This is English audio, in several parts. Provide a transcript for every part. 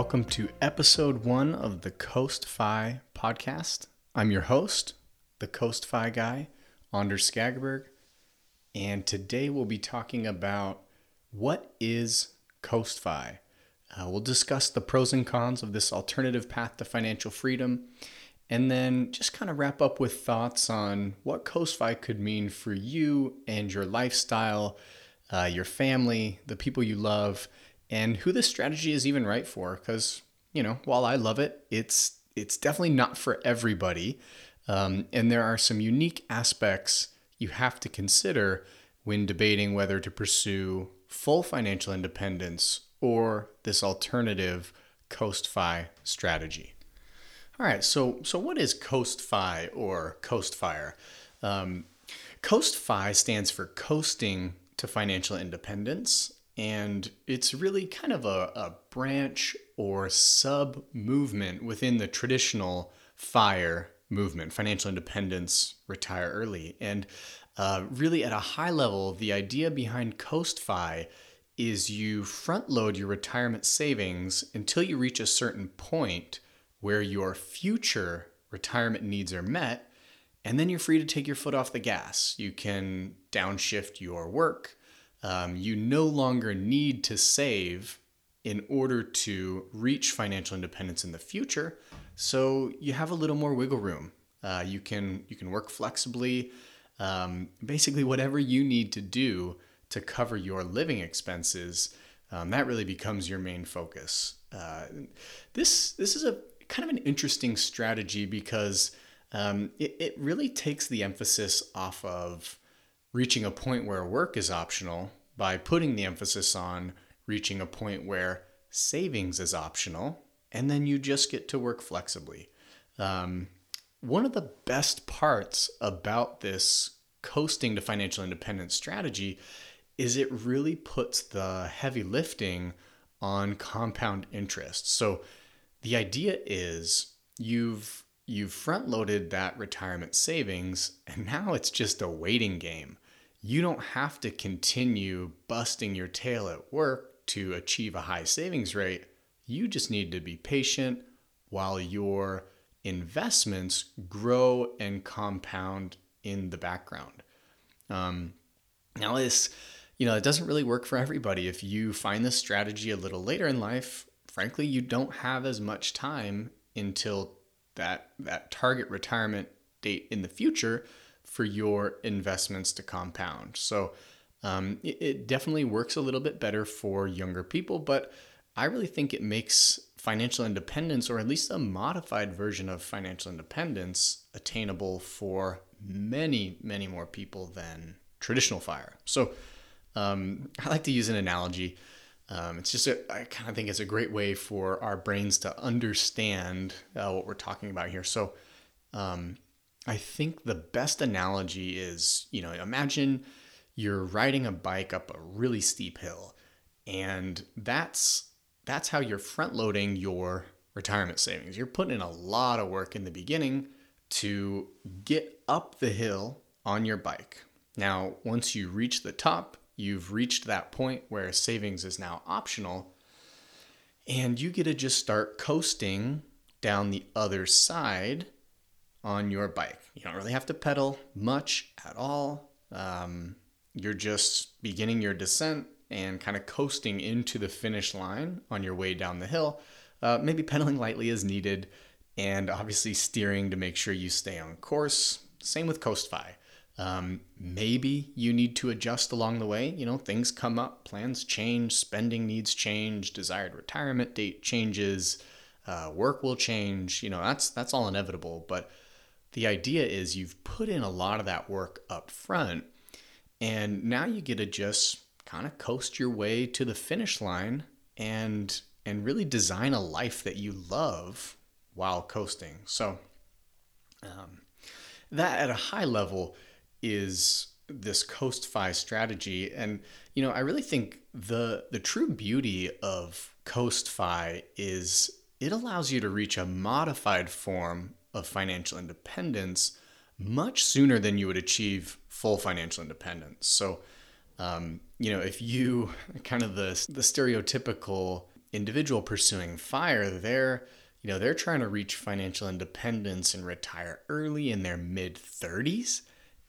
welcome to episode one of the Coast Fi podcast. I'm your host, the Coast Fi guy, Anders Skagerberg, and today we'll be talking about what is Coast Fi. Uh, we'll discuss the pros and cons of this alternative path to financial freedom, and then just kind of wrap up with thoughts on what Coast Fi could mean for you and your lifestyle, uh, your family, the people you love and who this strategy is even right for. Because you know, while I love it, it's it's definitely not for everybody, um, and there are some unique aspects you have to consider when debating whether to pursue full financial independence or this alternative Coast Fi strategy. All right, so so what is Coast Fi or Coast Fire? Um, Coast Fi stands for coasting to financial independence, and it's really kind of a, a branch or sub movement within the traditional FIRE movement, financial independence, retire early. And uh, really, at a high level, the idea behind CoastFi is you front load your retirement savings until you reach a certain point where your future retirement needs are met, and then you're free to take your foot off the gas. You can downshift your work, um, you no longer need to save in order to reach financial independence in the future. So you have a little more wiggle room. Uh, you can you can work flexibly. Um, basically, whatever you need to do to cover your living expenses, um, that really becomes your main focus. Uh, this this is a kind of an interesting strategy because um, it, it really takes the emphasis off of reaching a point where work is optional by putting the emphasis on reaching a point where savings is optional and then you just get to work flexibly. Um, one of the best parts about this coasting to financial independence strategy is it really puts the heavy lifting on compound interest. So the idea is you've you've front loaded that retirement savings and now it's just a waiting game you don't have to continue busting your tail at work to achieve a high savings rate. You just need to be patient while your investments grow and compound in the background. Um, now, this, you know, it doesn't really work for everybody. If you find this strategy a little later in life, frankly, you don't have as much time until that that target retirement date in the future for your investments to compound. So um, it, it definitely works a little bit better for younger people, but I really think it makes financial independence, or at least a modified version of financial independence, attainable for many, many more people than traditional fire. So um, I like to use an analogy. Um, it's just, a, I kind of think it's a great way for our brains to understand uh, what we're talking about here. So, um, I think the best analogy is, you know, imagine you're riding a bike up a really steep hill and that's that's how you're front loading your retirement savings. You're putting in a lot of work in the beginning to get up the hill on your bike. Now, once you reach the top, you've reached that point where savings is now optional and you get to just start coasting down the other side on your bike. You don't really have to pedal much at all. Um, you're just beginning your descent and kind of coasting into the finish line on your way down the hill. Uh, maybe pedaling lightly as needed, and obviously steering to make sure you stay on course. Same with CoastFi. Um, maybe you need to adjust along the way. You know, things come up, plans change, spending needs change, desired retirement date changes, uh, work will change. You know, that's that's all inevitable. But the idea is you've put in a lot of that work up front, and now you get to just kind of coast your way to the finish line and and really design a life that you love while coasting. So um, that at a high level is this coast fi strategy and you know i really think the the true beauty of coast fi is it allows you to reach a modified form of financial independence much sooner than you would achieve full financial independence. So, um, you know, if you kind of the the stereotypical individual pursuing fire, they're you know they're trying to reach financial independence and retire early in their mid 30s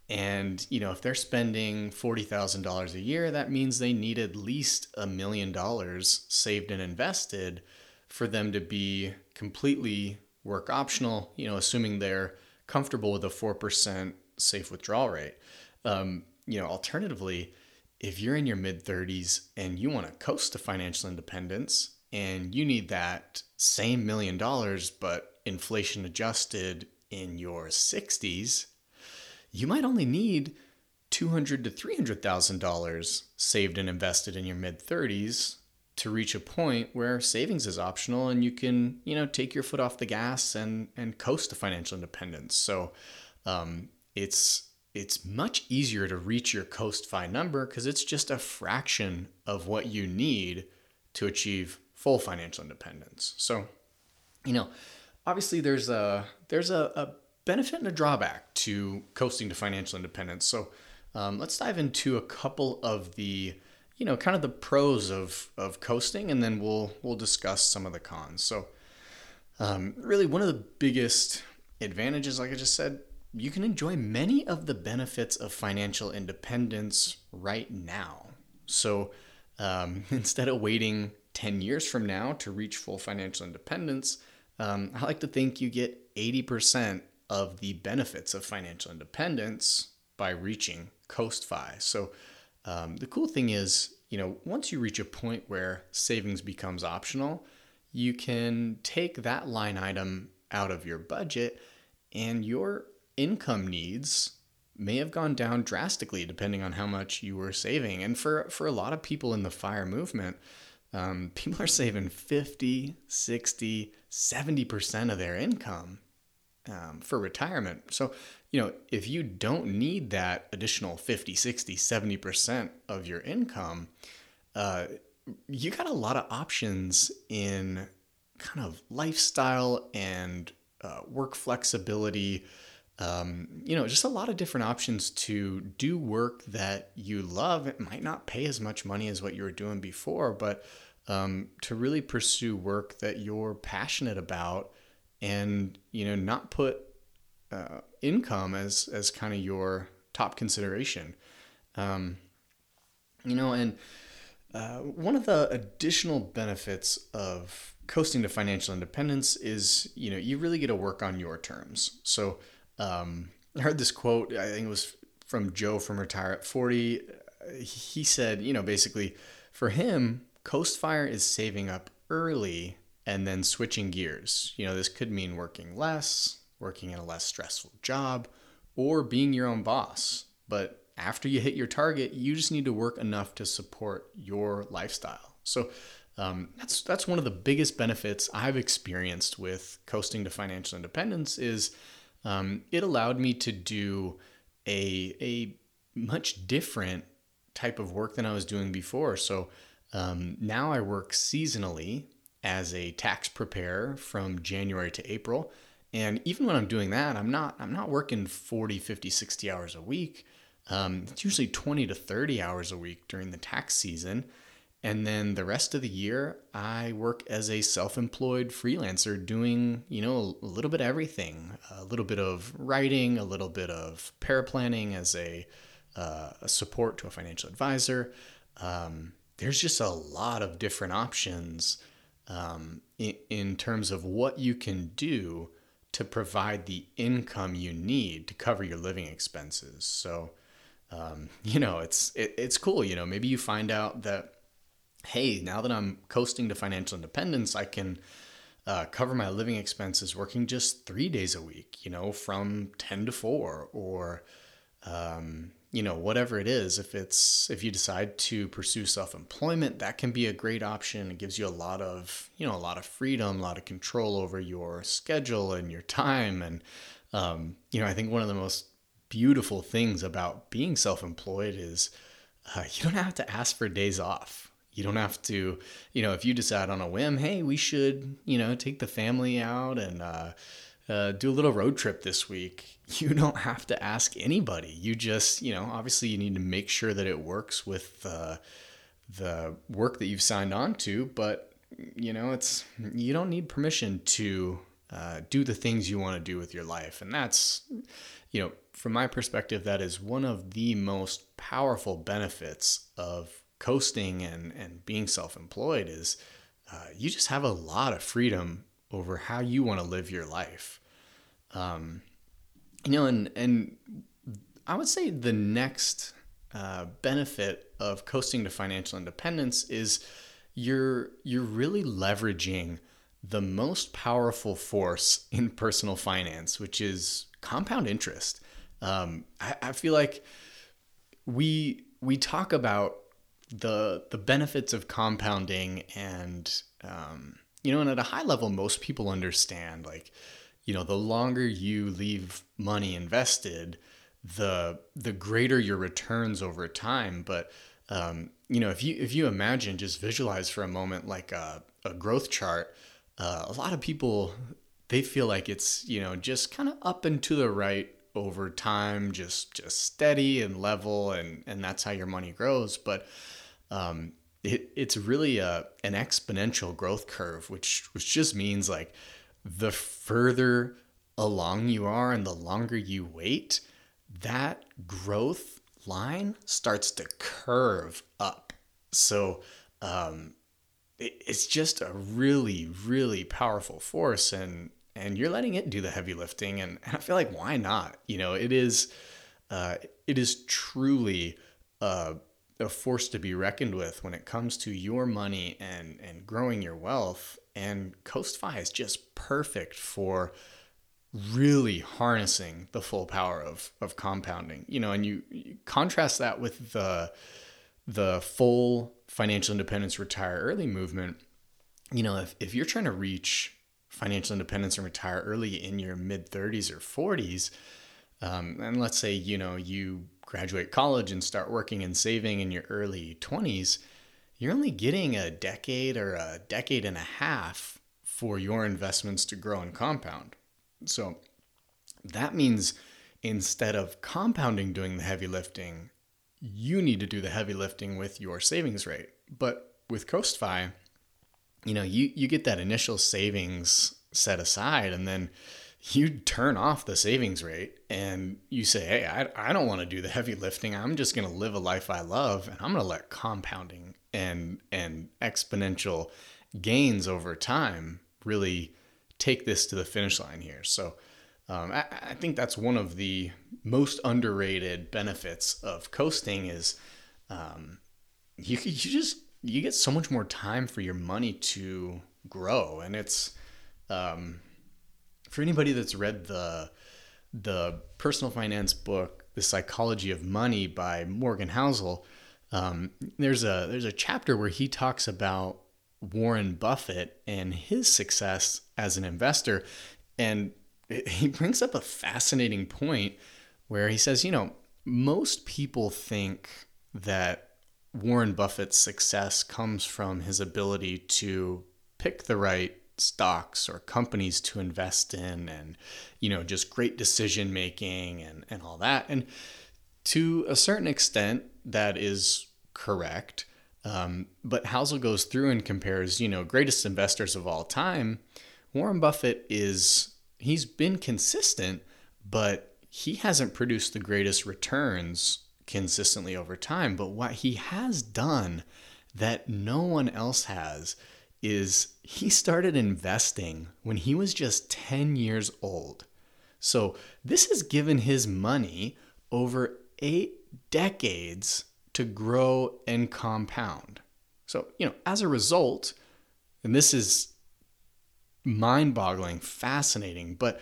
and you know if they're spending $40,000 a year that means they need at least a million dollars saved and invested for them to be completely work optional you know assuming they're comfortable with a 4% safe withdrawal rate. Um, you know alternatively if you're in your mid 30s and you want to coast to financial independence and you need that same million dollars but inflation adjusted in your 60s you might only need 200 to 300,000 dollars saved and invested in your mid 30s to reach a point where savings is optional and you can you know take your foot off the gas and and coast to financial independence so um, it's it's much easier to reach your coast fi number because it's just a fraction of what you need to achieve full financial independence. So, you know, obviously there's a there's a, a benefit and a drawback to coasting to financial independence. So, um, let's dive into a couple of the you know kind of the pros of of coasting, and then we'll we'll discuss some of the cons. So, um, really, one of the biggest advantages, like I just said, you can enjoy many of the benefits of financial independence right now. So, um, instead of waiting 10 years from now to reach full financial independence, um, I like to think you get 80% of the benefits of financial independence by reaching Coast Fi. So um, the cool thing is, you know, once you reach a point where savings becomes optional, you can take that line item out of your budget and your income needs may have gone down drastically depending on how much you were saving. And for, for a lot of people in the fire movement, um, people are saving 50, 60, 70% of their income um, for retirement. So, you know, if you don't need that additional 50, 60, 70% of your income, uh, you got a lot of options in kind of lifestyle and uh, work flexibility. Um, you know, just a lot of different options to do work that you love. It might not pay as much money as what you were doing before, but um, to really pursue work that you're passionate about and, you know, not put uh, income as, as kind of your top consideration. Um, you know, and uh, one of the additional benefits of coasting to financial independence is, you know, you really get to work on your terms. So, um, I heard this quote, I think it was from Joe from Retire at 40. He said, you know, basically for him, Coast Fire is saving up early and then switching gears. You know, this could mean working less, working in a less stressful job, or being your own boss. But after you hit your target, you just need to work enough to support your lifestyle. So um, that's that's one of the biggest benefits I've experienced with coasting to financial independence is um, it allowed me to do a a much different type of work than I was doing before. So um, now I work seasonally as a tax preparer from January to April. And even when I'm doing that, I'm not I'm not working 40, 50, 60 hours a week. Um, it's usually 20 to 30 hours a week during the tax season. And then the rest of the year, I work as a self employed freelancer doing, you know, a little bit of everything a little bit of writing, a little bit of paraplanning as a, uh, a support to a financial advisor. Um, there's just a lot of different options um, in, in terms of what you can do to provide the income you need to cover your living expenses. So, um, you know, it's it, it's cool. You know, maybe you find out that hey, now that I'm coasting to financial independence, I can uh, cover my living expenses working just three days a week, you know, from 10 to 4 or, um, you know, whatever it is. If it's, if you decide to pursue self employment, that can be a great option. It gives you a lot of, you know, a lot of freedom, a lot of control over your schedule and your time. And, um, you know, I think one of the most beautiful things about being self employed is uh, you don't have to ask for days off you don't have to, you know, if you decide on a whim, hey, we should, you know, take the family out and uh, uh, do a little road trip this week. You don't have to ask anybody. You just, you know, obviously you need to make sure that it works with uh, the work that you've signed on to, but you know, it's you don't need permission to uh, do the things you want to do with your life, and that's, you know, from my perspective, that is one of the most powerful benefits of coasting and and being self-employed is uh, you just have a lot of freedom over how you want to live your life. Um, you know, and and I would say the next uh, benefit of coasting to financial independence is you're you're really leveraging the most powerful force in personal finance, which is compound interest. Um, I, I feel like we we talk about the the benefits of compounding and um, you know and at a high level most people understand like you know the longer you leave money invested the the greater your returns over time. But um, you know if you if you imagine just visualize for a moment like a, a growth chart uh, a lot of people they feel like it's you know just kind of up and to the right over time just just steady and level and and that's how your money grows. But um, it, it's really a, an exponential growth curve which which just means like the further along you are and the longer you wait that growth line starts to curve up. So um, it, it's just a really really powerful force and and you're letting it do the heavy lifting and, and i feel like why not? You know it is uh, it is truly a, a force to be reckoned with when it comes to your money and and growing your wealth. And coastfi is just perfect for really harnessing the full power of of compounding. You know and you, you contrast that with the the full financial independence retire early movement. You know if, if you're trying to reach financial independence and retire early in your mid 30s or 40s um, and let's say you know you graduate college and start working and saving in your early 20s you're only getting a decade or a decade and a half for your investments to grow and compound. So that means instead of compounding doing the heavy lifting you need to do the heavy lifting with your savings rate. But with coastfi you know, you, you get that initial savings set aside and then you turn off the savings rate and you say, Hey, I, I don't want to do the heavy lifting. I'm just going to live a life I love and I'm going to let compounding and, and exponential gains over time really take this to the finish line here. So, um, I, I, think that's one of the most underrated benefits of coasting is um, you, you just you get so much more time for your money to grow and it's um, for anybody that's read the the personal finance book the psychology of money by morgan housel um, there's a there's a chapter where he talks about warren buffett and his success as an investor. And he brings up a fascinating point where he says you know most people think that Warren Buffett's success comes from his ability to pick the right stocks or companies to invest in and you know just great decision making and and all that. And to a certain extent that is correct. Um, but Housel goes through and compares you know greatest investors of all time. Warren Buffett is he's been consistent but he hasn't produced the greatest returns consistently over time. But what he has done that no one else has is he started investing when he was just 10 years old. So this has given his money over eight decades to grow and compound. So, you know, as a result, and this is mind boggling, fascinating, but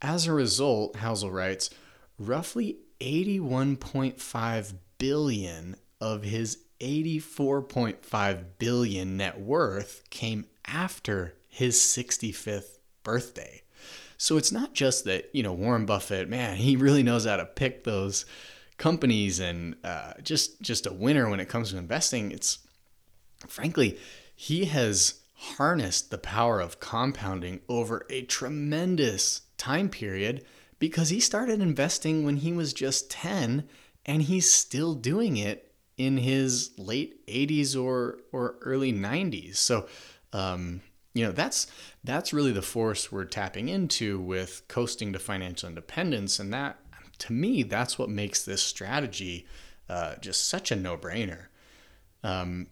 as a result, Housel writes, roughly 81.5 billion of his 84.5 billion net worth came after his 65th birthday. So it's not just that, you know, Warren Buffett, man, he really knows how to pick those companies and uh, just just a winner when it comes to investing. It's frankly, he has harnessed the power of compounding over a tremendous time period because he started investing when he was just 10 and he's still doing it in his late 80s or or early 90s. So Um, you know that's that's really the force we're tapping into with coasting to financial independence. And that to me that's what makes this strategy uh, just such a no-brainer. Um,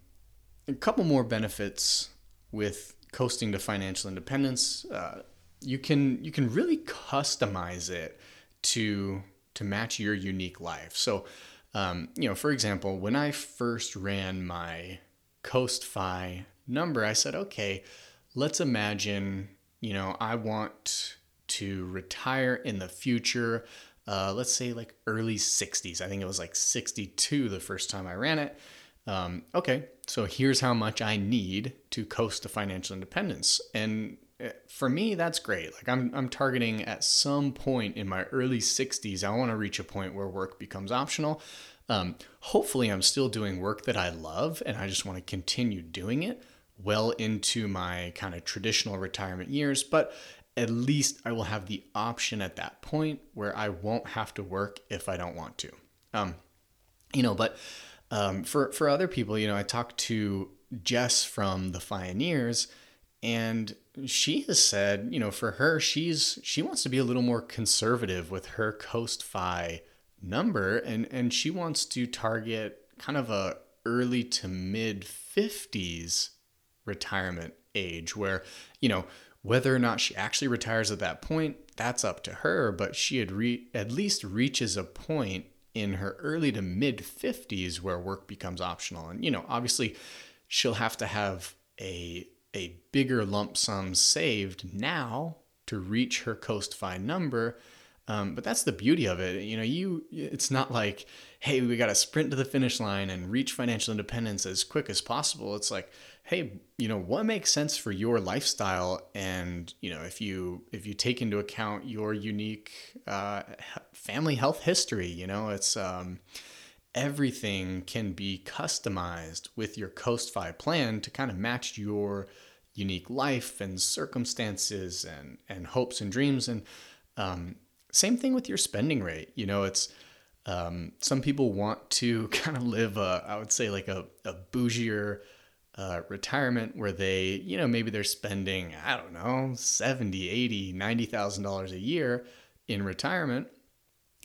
a couple more benefits with coasting to financial independence uh, you can you can really customize it to to match your unique life. So um, you know for example when i first ran my coastfi number i said okay let's imagine, you know, I want to retire in the future. Uh, let's say like early 60s. I think it was like 62 the first time I ran it. Um, okay, so here's how much I need to coast to financial independence. And for me, that's great. Like I'm, I'm targeting at some point in my early 60s, I want to reach a point where work becomes optional. Um, hopefully, I'm still doing work that I love and I just want to continue doing it well into my kind of traditional retirement years, but at least I will have the option at that point where I won't have to work if I don't want to. Um, you know, but um, for for other people, you know, I talked to Jess from the Fioneers, and she has said, you know, for her, she's she wants to be a little more conservative with her Coast Fi number, and and she wants to target kind of a early to mid fifties retirement age where, you know, whether or not she actually retires at that point, that's up to her, but she had re- at least reaches a point in her early to mid 50s where work becomes optional. And, you know, obviously she'll have to have a a bigger lump sum saved now to reach her coast fi number um, but that's the beauty of it. You know, you it's not like, hey, we got to sprint to the finish line and reach financial independence as quick as possible. It's like, hey, you know, what makes sense for your lifestyle, and you know, if you if you take into account your unique uh, family health history, you know, it's um, everything can be customized with your Coast Fi plan to kind of match your unique life and circumstances and and hopes and dreams and um, same thing with your spending rate. You know, it's um, some people want to kind of live a, I would say like a, a bougier uh, retirement where they, you know, maybe they're spending, I don't know, 70, 80, $90,000 a year in retirement.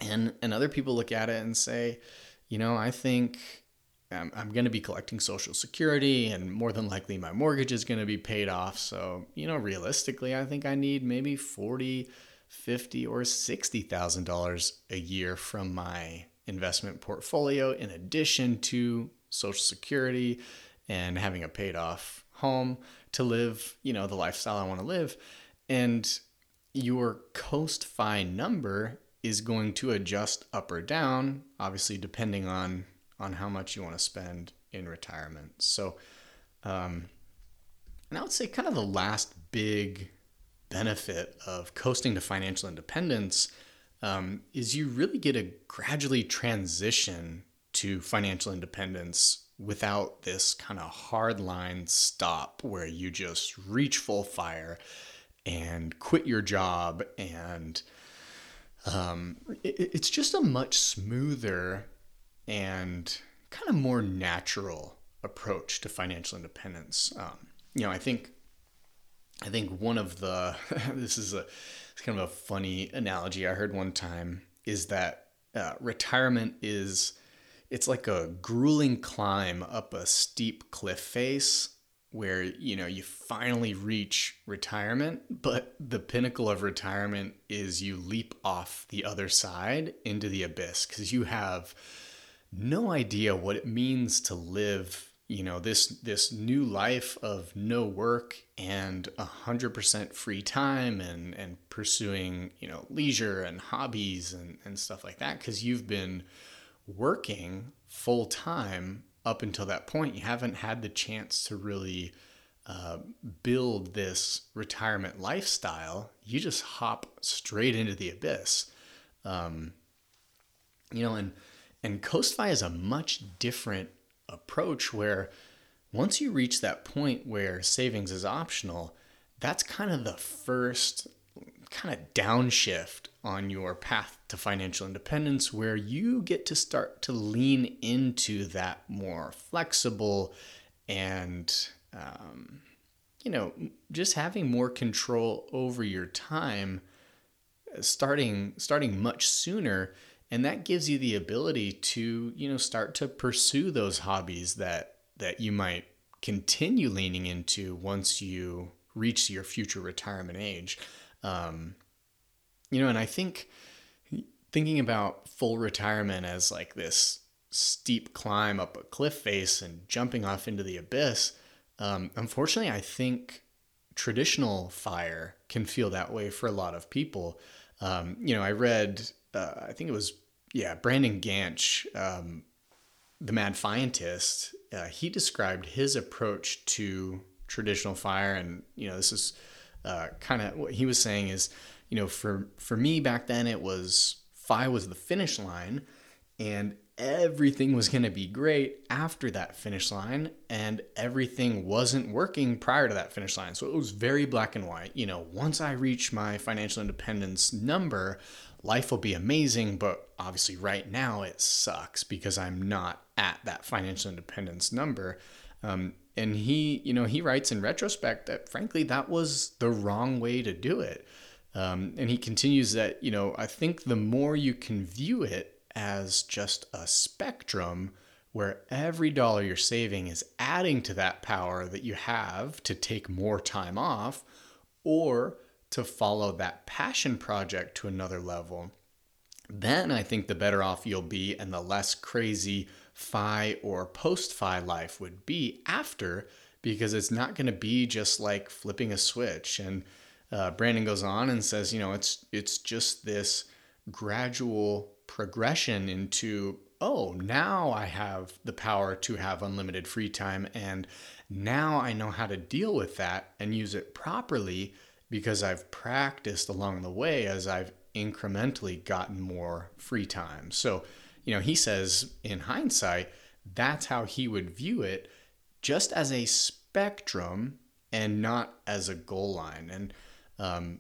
And, and other people look at it and say, you know, I think um, I'm, I'm going to be collecting Social Security and more than likely my mortgage is going to be paid off. So, you know, realistically, I think I need maybe 40, fifty or sixty thousand dollars a year from my investment portfolio in addition to social security and having a paid off home to live you know the lifestyle i want to live and your coast fi number is going to adjust up or down obviously depending on on how much you want to spend in retirement. So um and i would say kind of the last big benefit of coasting to financial independence um, is you really get a gradually transition to financial independence without this kind of hard line stop where you just reach full fire and quit your job and um, it, it's just a much smoother and kind of more natural approach to financial independence. Um, you know i think I think one of the this is a it's kind of a funny analogy I heard one time is that uh, retirement is it's like a grueling climb up a steep cliff face where you know you finally reach retirement but the pinnacle of retirement is you leap off the other side into the abyss cuz you have no idea what it means to live you know this this new life of no work and a hundred percent free time and and pursuing you know leisure and hobbies and and stuff like that because you've been working full time up until that point you haven't had the chance to really uh, build this retirement lifestyle. You just hop straight into the abyss. Um, you know and and coastfi is a much different approach where once you reach that point where savings is optional, that's kind of the first kind of downshift on your path to financial independence where you get to start to lean into that more flexible and um, you know, just having more control over your time uh, starting starting much sooner and that gives you the ability to, you know, start to pursue those hobbies that that you might continue leaning into once you reach your future retirement age. Um, you know, and I think thinking about full retirement as like this steep climb up a cliff face and jumping off into the abyss, um, unfortunately, I think traditional fire can feel that way for a lot of people. Um, you know, I read, uh, I think it was, yeah, Brandon Ganch, um, the mad fientist. Uh, he described his approach to traditional fire, and you know, this is uh, kind of what he was saying is, you know, for for me back then, it was FI was the finish line, and everything was going to be great after that finish line and everything wasn't working prior to that finish line. So it was very black and white. You know, once I reach my financial independence number, life will be amazing, but obviously right now it sucks because I'm not at that financial independence number. Um, and he, you know, he writes in retrospect that frankly that was the wrong way to do it. Um, and he continues that, you know, I think the more you can view it as just a spectrum where every dollar you're saving is adding to that power that you have to take more time off or to follow that passion project to another level, then I think the better off you'll be and the less crazy FI or post FI life would be after because it's not going to be just like flipping a switch. And uh, Brandon goes on and says, you know, it's it's just this gradual progression into oh, now I have the power to have unlimited free time. And now I know how to deal with that and use it properly because I've practiced along the way as I've incrementally gotten more free time. So, you know, he says in hindsight, that's how he would view it just as a spectrum and not as a goal line. And um,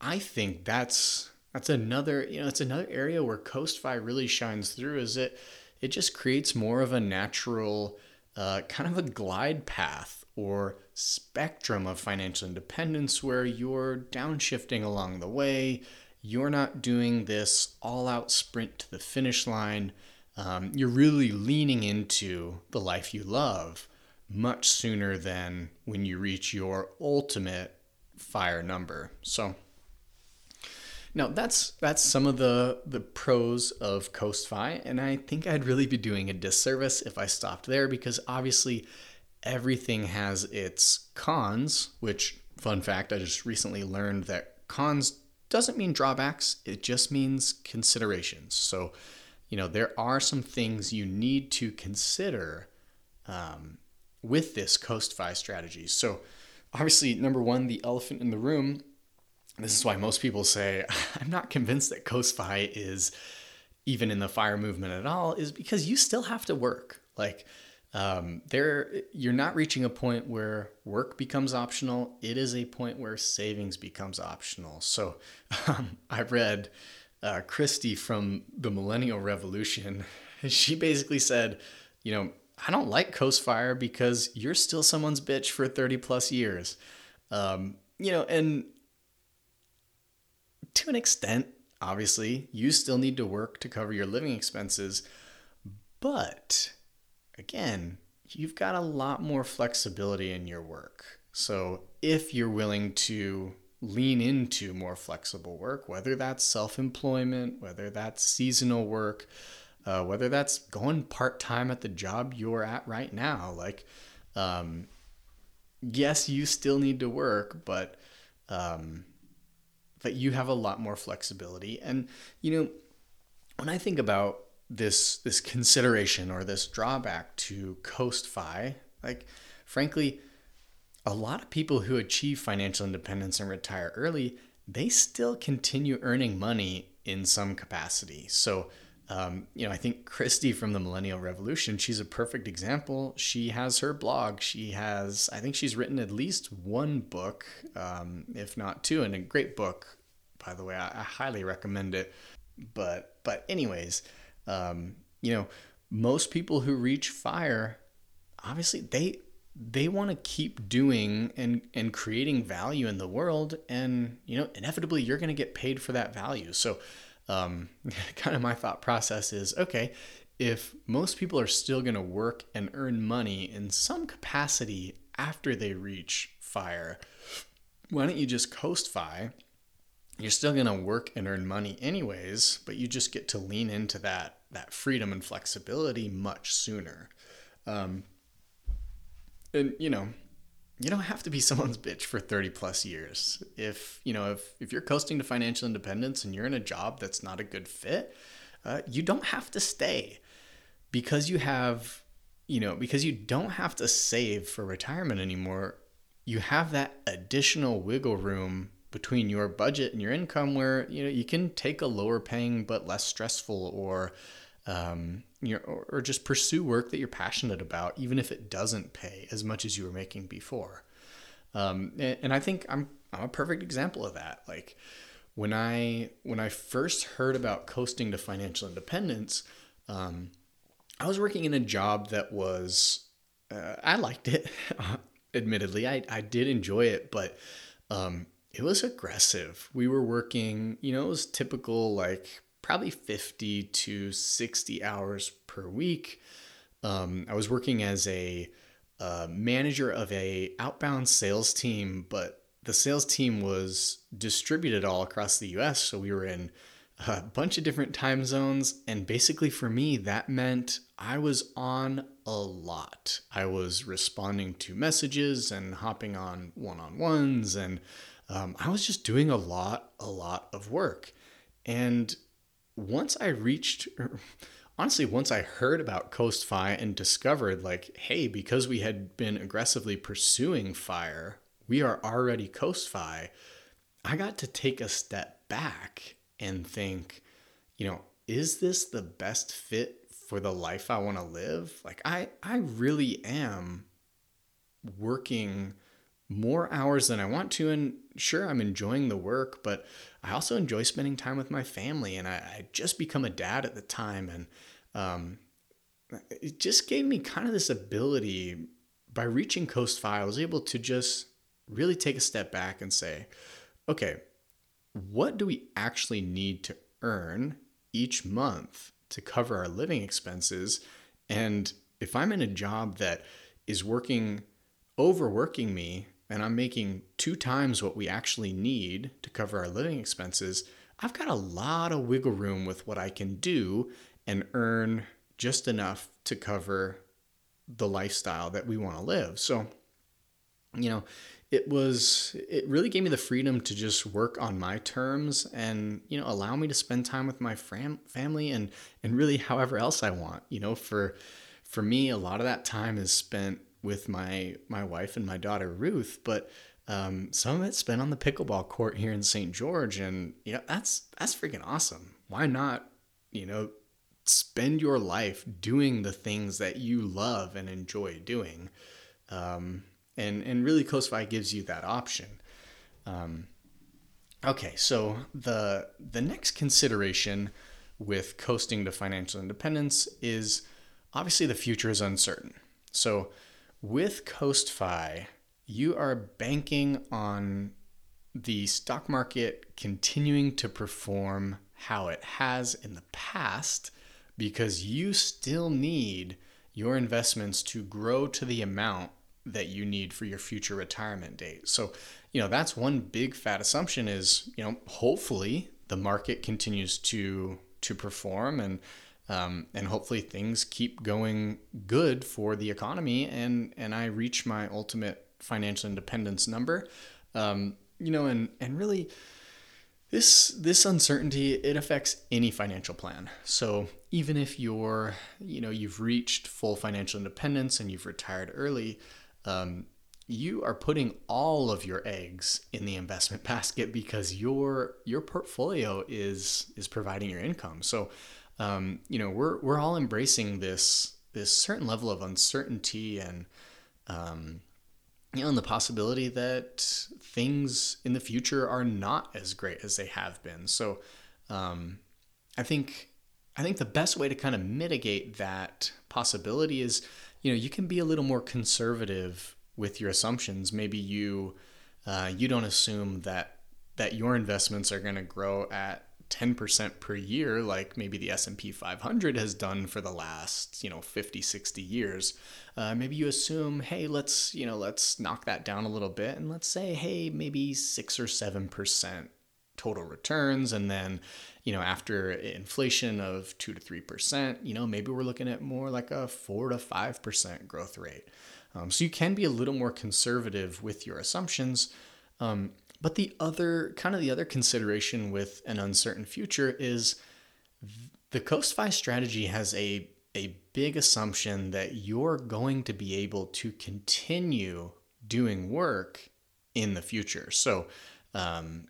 I think that's that's another, you know, it's another area where Coast CoastFi really shines through is it it just creates more of a natural uh, kind of a glide path or spectrum of financial independence where you're downshifting along the way. You're not doing this all out sprint to the finish line. Um, you're really leaning into the life you love much sooner than when you reach your ultimate fire number. So, now that's that's some of the the pros of CoastFi, and I think I'd really be doing a disservice if I stopped there because obviously everything has its cons. Which fun fact, I just recently learned that cons doesn't mean drawbacks; it just means considerations. So, you know, there are some things you need to consider um, with this CoastFi strategy. So, obviously, number one, the elephant in the room this is why most people say, I'm not convinced that CoastFi is even in the fire movement at all, is because you still have to work. Like, um, there, you're not reaching a point where work becomes optional. It is a point where savings becomes optional. So, um, I read uh, Kristy from the Millennial Revolution. She basically said, you know, I don't like coast fire because you're still someone's bitch for 30 plus years. Um, you know, and to an extent, obviously, you still need to work to cover your living expenses. But again, you've got a lot more flexibility in your work. So if you're willing to lean into more flexible work, whether that's self employment, whether that's seasonal work, uh, whether that's going part time at the job you're at right now, like, um, yes, you still need to work, but um, that you have a lot more flexibility. And you know, when I think about this this consideration or this drawback to Coast Fi, like frankly, a lot of people who achieve financial independence and retire early, they still continue earning money in some capacity. So um, you know, I think Kristy from the Millennial Revolution, she's a perfect example. She has her blog. She has, I think she's written at least one book, um, if not two, and a great book, by the way. I, I highly recommend it. But, but anyways, um, you know, most people who reach fire, obviously they they want to keep doing and and creating value in the world. And you know inevitably you're going to get paid for that value. So um, kind of my thought process is okay if most people are still going to work and earn money in some capacity after they reach fire why don't you just coast fi you're still going to work and earn money anyways but you just get to lean into that that freedom and flexibility much sooner. Um, and you know you don't have to be someone's bitch for 30 plus years. If you know if if you're coasting to financial independence and you're in a job that's not a good fit uh, you don't have to stay because you have you know because you don't have to save for retirement anymore. You have that additional wiggle room between your budget and your income where you know you can take a lower paying but less stressful or um, you know, or, or just pursue work that you're passionate about, even if it doesn't pay as much as you were making before. Um, and, and I think I'm I'm a perfect example of that. Like when I when I first heard about coasting to financial independence, um, I was working in a job that was uh, I liked it. Admittedly, I I did enjoy it, but um, it was aggressive. We were working, you know, it was typical like probably 50 to 60 hours per week. Um, I was working as a uh, manager of a outbound sales team, but the sales team was distributed all across the U.S. So we were in a bunch of different time zones, and basically for me that meant I was on a lot. I was responding to messages and hopping on one-on-ones, and um, I was just doing a lot, a lot of work. And once I reached, honestly, once I heard about Coast Fi and discovered, like, hey, because we had been aggressively pursuing fire, we are already Coast Fi, I got to take a step back and think, you know, is this the best fit for the life I want to live? Like, I, I really am working more hours than I want to. And sure, I'm enjoying the work, but I also enjoy spending time with my family. And I, I just become a dad at the time. And um, it just gave me kind of this ability by reaching Coast Fi, I was able to just really take a step back and say, okay, what do we actually need to earn each month to cover our living expenses? And if I'm in a job that is working, overworking me and I'm making two times what we actually need to cover our living expenses, I've got a lot of wiggle room with what I can do and earn just enough to cover the lifestyle that we want to live. So, you know, it was it really gave me the freedom to just work on my terms and you know allow me to spend time with my fam- family and and really however else I want. You know, for for me, a lot of that time is spent with my my wife and my daughter Ruth, but um, some of it's spent on the pickleball court here in St. George, and you know that's that's freaking awesome. Why not, you know, spend your life doing the things that you love and enjoy doing, um, and and really Fi gives you that option. Um, okay, so the the next consideration with coasting to financial independence is obviously the future is uncertain. So with CoastFi, you are banking on the stock market continuing to perform how it has in the past because you still need your investments to grow to the amount that you need for your future retirement date. So, you know, that's one big fat assumption is, you know, hopefully the market continues to to perform and um, and hopefully things keep going good for the economy and and I reach my ultimate financial independence number. Um, you know and and really this this uncertainty it affects any financial plan. So even if you're you know you've reached full financial independence and you've retired early um, you are putting all of your eggs in the investment basket because your your portfolio is is providing your income. So um, you know, we're we're all embracing this this certain level of uncertainty and um, you know, and the possibility that things in the future are not as great as they have been. So, um, I think I think the best way to kind of mitigate that possibility is, you know, you can be a little more conservative with your assumptions. Maybe you uh, you don't assume that that your investments are going to grow at 10% per year like maybe the S&P 500 has done for the last, you know, 50, 60 years. Uh, maybe you assume, hey, let's, you know, let's knock that down a little bit and let's say, hey, maybe 6 or 7% total returns and then, you know, after inflation of 2 to 3%, you know, maybe we're looking at more like a 4 to 5% growth rate. Um, so you can be a little more conservative with your assumptions. Um, but the other kind of the other consideration with an uncertain future is the Coast strategy has a a big assumption that you're going to be able to continue doing work in the future. So, um,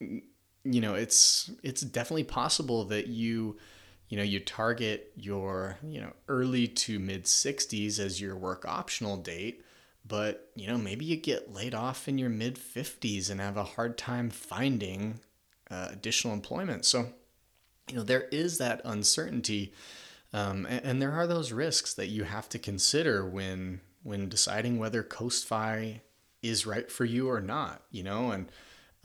you know, it's it's definitely possible that you you know you target your you know early to mid 60s as your work optional date but you know maybe you get laid off in your mid 50s and have a hard time finding uh, additional employment. So you know there is that uncertainty um, and, and, there are those risks that you have to consider when when deciding whether coastfi is right for you or not you know? And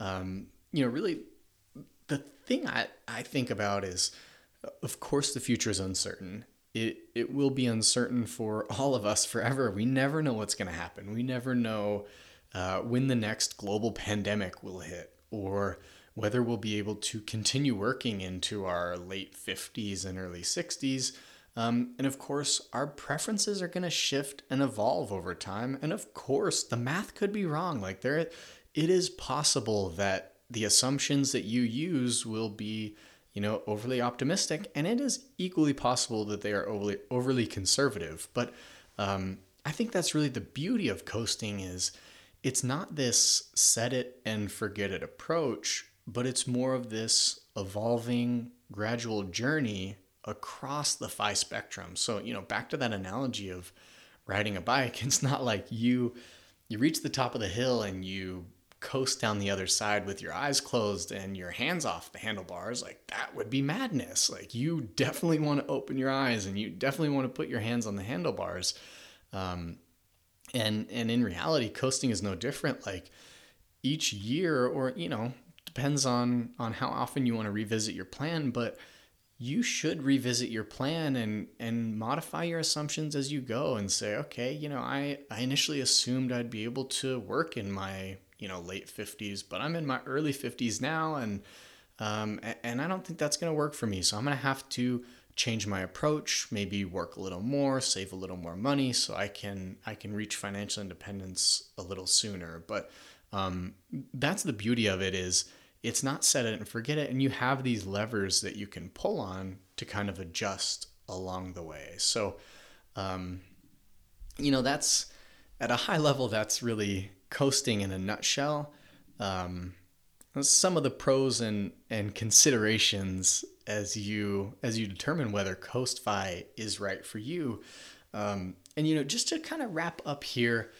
um, you know really the thing I, I think about is of course the future is uncertain it it will be uncertain for all of us forever. We never know what's going to happen. We never know uh, when the next global pandemic will hit, or whether we'll be able to continue working into our late 50s and early 60s. Um, and of course, our preferences are going to shift and evolve over time. And of course, the math could be wrong. Like there, it is possible that the assumptions that you use will be you know, overly optimistic, and it is equally possible that they are overly overly conservative. But um, I think that's really the beauty of coasting is it's not this set it and forget it approach, but it's more of this evolving, gradual journey across the FI spectrum. So you know, back to that analogy of riding a bike, it's not like you you reach the top of the hill and you coast down the other side with your eyes closed and your hands off the handlebars, like that would be madness. Like you definitely want to open your eyes and you definitely want to put your hands on the handlebars. Um, and and in reality, coasting is no different. Like each year, or you know, depends on on how often you want to revisit your plan, but you should revisit your plan and and modify your assumptions as you go and say okay you know i i initially assumed i'd be able to work in my you know late 50s but i'm in my early 50s now and um, and i don't think that's going to work for me. So i'm going to have to change my approach maybe work a little more save a little more money so i can i can reach financial independence a little sooner. But um, that's the beauty of it is it's not set it and forget it and you have these levers that you can pull on to kind of adjust along the way. So um, you know that's at a high level that's really coasting in a nutshell. Um, some of the pros and, and considerations as you as you determine whether CoastFi is right for you. Um, and you know, just to kind of wrap up here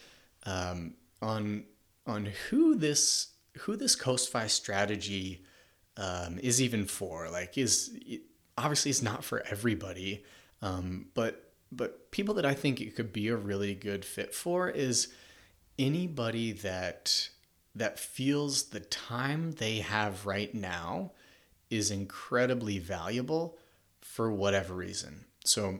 um, on on who this who this CoastFi strategy um, is even for. Like, is obviously it's not for everybody, um, but but people that I think it could be a really good fit for is anybody that that feels the time they have right now is incredibly valuable for whatever reason. So,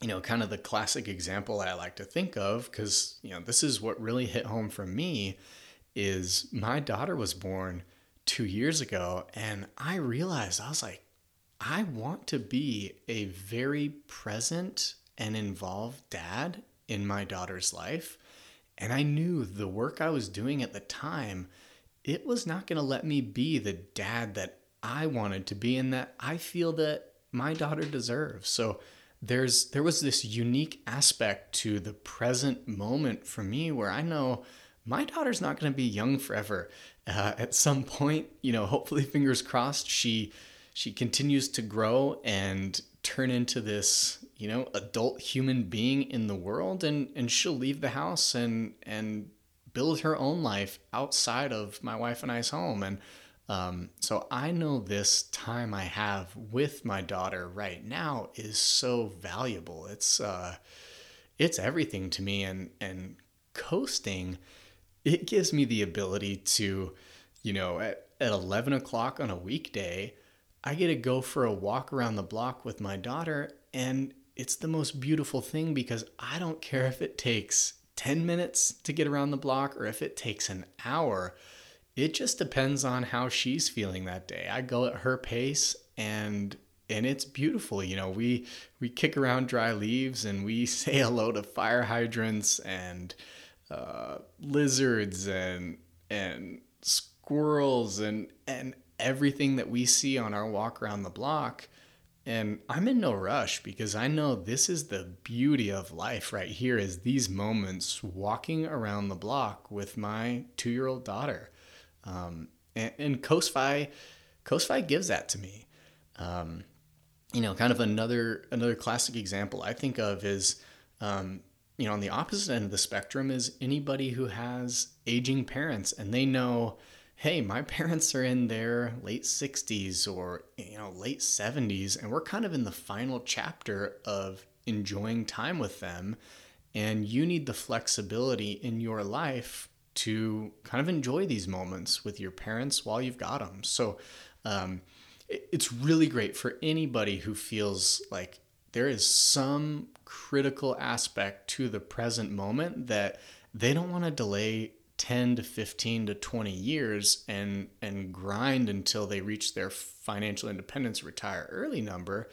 you know, kind of the classic example I like to think of cuz you know, this is what really hit home for me is my daughter was born 2 years ago and I realized I was like I want to be a very present and involved dad in my daughter's life and I knew the work I was doing at the time, it was not going to let me be the dad that I wanted to be and that I feel that my daughter deserves. So there's there was this unique aspect to the present moment for me where I know my daughter's not going to be young forever. Uh, at some point, you know, hopefully, fingers crossed, she she continues to grow and turn into this you know adult human being in the world and and she'll leave the house and and build her own life outside of my wife and I's home and Um, so I know this time I have with my daughter right now is so valuable. It's uh, it's everything to me, and and coasting, it gives me the ability to, you know, at at eleven o'clock on a weekday, I get to go for a walk around the block with my daughter, and it's the most beautiful thing because I don't care if it takes 10 minutes to get around the block or if it takes an hour. It just depends on how she's feeling that day. I go at her pace and and it's beautiful. You know, we we kick around dry leaves and we say hello to fire hydrants and uh, lizards and and squirrels and and everything that we see on our walk around the block and I'm in no rush because I know this is the beauty of life right here is these moments walking around the block with my two year old daughter. Um, and, and Coastfi gives that to me. Um, you know, kind of another another classic example I think of is, um, you know, on the opposite end of the spectrum is anybody who has aging parents and they know hey, my parents are in their late 60s or you know late 70s and we're kind of in the final chapter of enjoying time with them and you need the flexibility in your life to kind of enjoy these moments with your parents while you've got them. So um, it's really great for anybody who feels like there is some critical aspect to the present moment that they don't want to delay 10 to 15 to 20 years and and grind until they reach their financial independence retire early number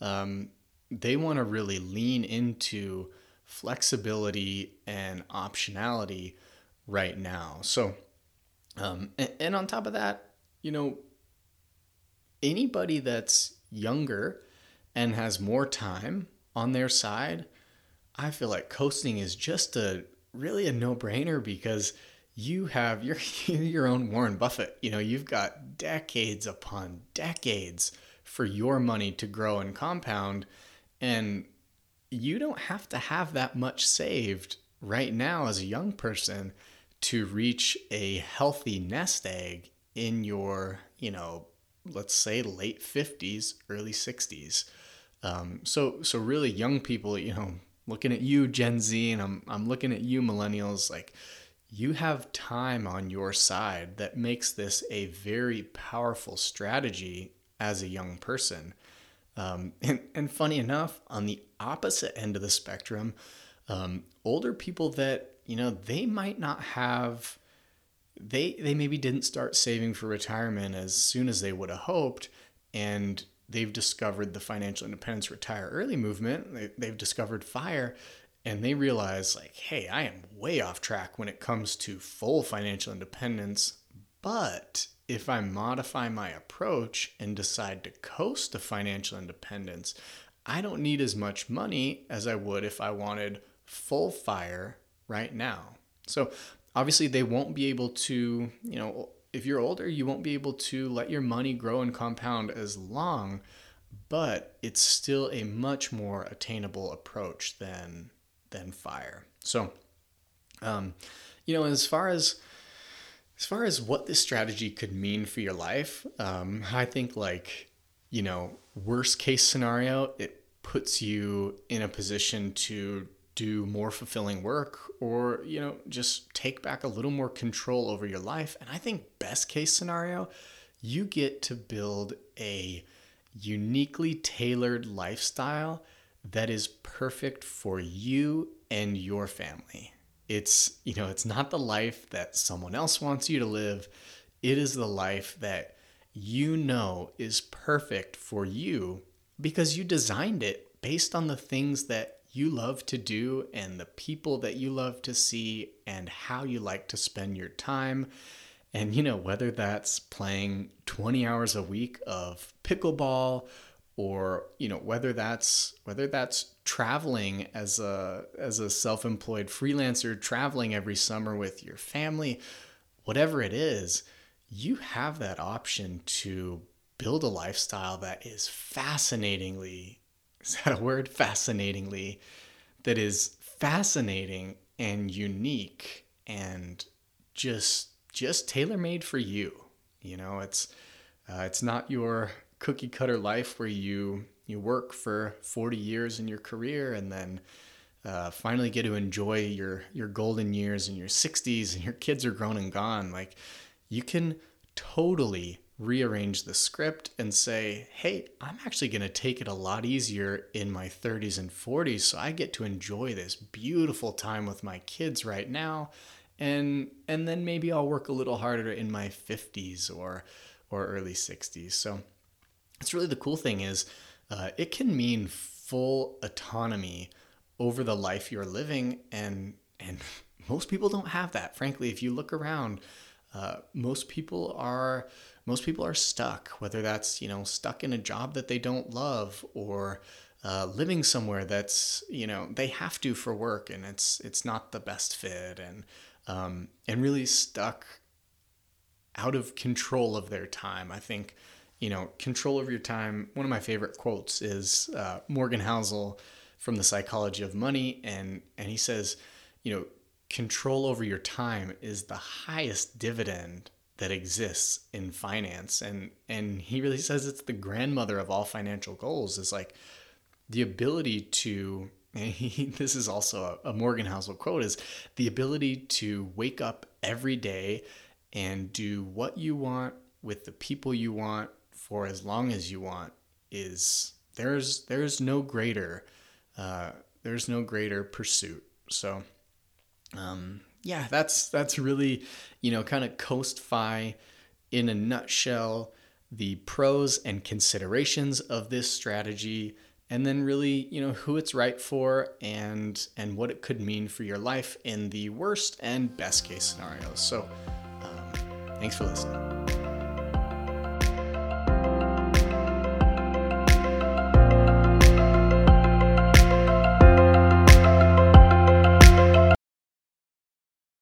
um, they want to really lean into flexibility and optionality right now. So um, and, and on top of that you know anybody that's younger and has more time on their side i feel like coasting is just a really a no-brainer because you have you're, your own Warren Buffett. You know, you've got decades upon decades for your money to grow and compound and you don't have to have that much saved right now as a young person to reach a healthy nest egg in your, you know, let's say late 50s, early 60s. Um, so so really young people, you know, looking at you Gen Z and I'm I'm looking at you millennials like you have time on your side that makes this a very powerful strategy as a young person. Um, and, and funny enough, on the opposite end of the spectrum, um, older people that, you know, they might not have, they, they maybe didn't start saving for retirement as soon as they would have hoped. And they've discovered the financial independence retire early movement. They, they've discovered fire and they realize like hey i am way off track when it comes to full financial independence but if i modify my approach and decide to coast to financial independence i don't need as much money as i would if i wanted full fire right now so obviously they won't be able to you know if you're older you won't be able to let your money grow and compound as long but it's still a much more attainable approach than than fire. So, um, you know, as far as as far as what this strategy could mean for your life, um, I think like you know, worst case scenario, it puts you in a position to do more fulfilling work or you know just take back a little more control over your life and i think best case scenario you get to build a uniquely tailored lifestyle that is perfect for you and your family. It's, you know, it's not the life that someone else wants you to live. It is the life that you know is perfect for you because you designed it based on the things that you love to do and the people that you love to see and how you like to spend your time. And, you know, whether that's playing 20 hours a week of pickleball or you know whether that's whether that's traveling as a as a self-employed freelancer traveling every summer with your family whatever it is you have that option to build a lifestyle that is fascinatingly is that a word fascinatingly that is fascinating and unique and just just tailor-made for you You know, it's uh, it's not your cookie cutter life where you you work for 40 years in your career and then uh, finally get to enjoy your your golden years in your 60s and your kids are grown and gone. Like you can totally rearrange the script and say, hey, I'm actually going to take it a lot easier in my 30s and 40s so I get to enjoy this beautiful time with my kids right now. And and then maybe I'll work a little harder in my 50s or or early 60s. So it's really the cool thing is uh, it can mean full autonomy over the life you're living and and most people don't have that frankly if you look around uh, most people are most people are stuck whether that's you know stuck in a job that they don't love or uh, living somewhere that's you know they have to for work and it's it's not the best fit and um, and really stuck out of control of their time. I think you know control of your time one of my favorite quotes is uh, morgan housel from the psychology of money and and he says you know control over your time is the highest dividend that exists in finance. And and he really says it's the grandmother of all financial goals is like the ability to he, this is also a, a Morgan Housel quote is the ability to wake up every day and do what you want with the people you want for as long as you want is there's there's no greater uh, there's no greater pursuit. So um, yeah, that's that's really you know kind of Coast Fi in a nutshell. The pros and considerations of this strategy, and then really you know who it's right for and and what it could mean for your life in the worst and best case scenarios. So, um, thanks for listening.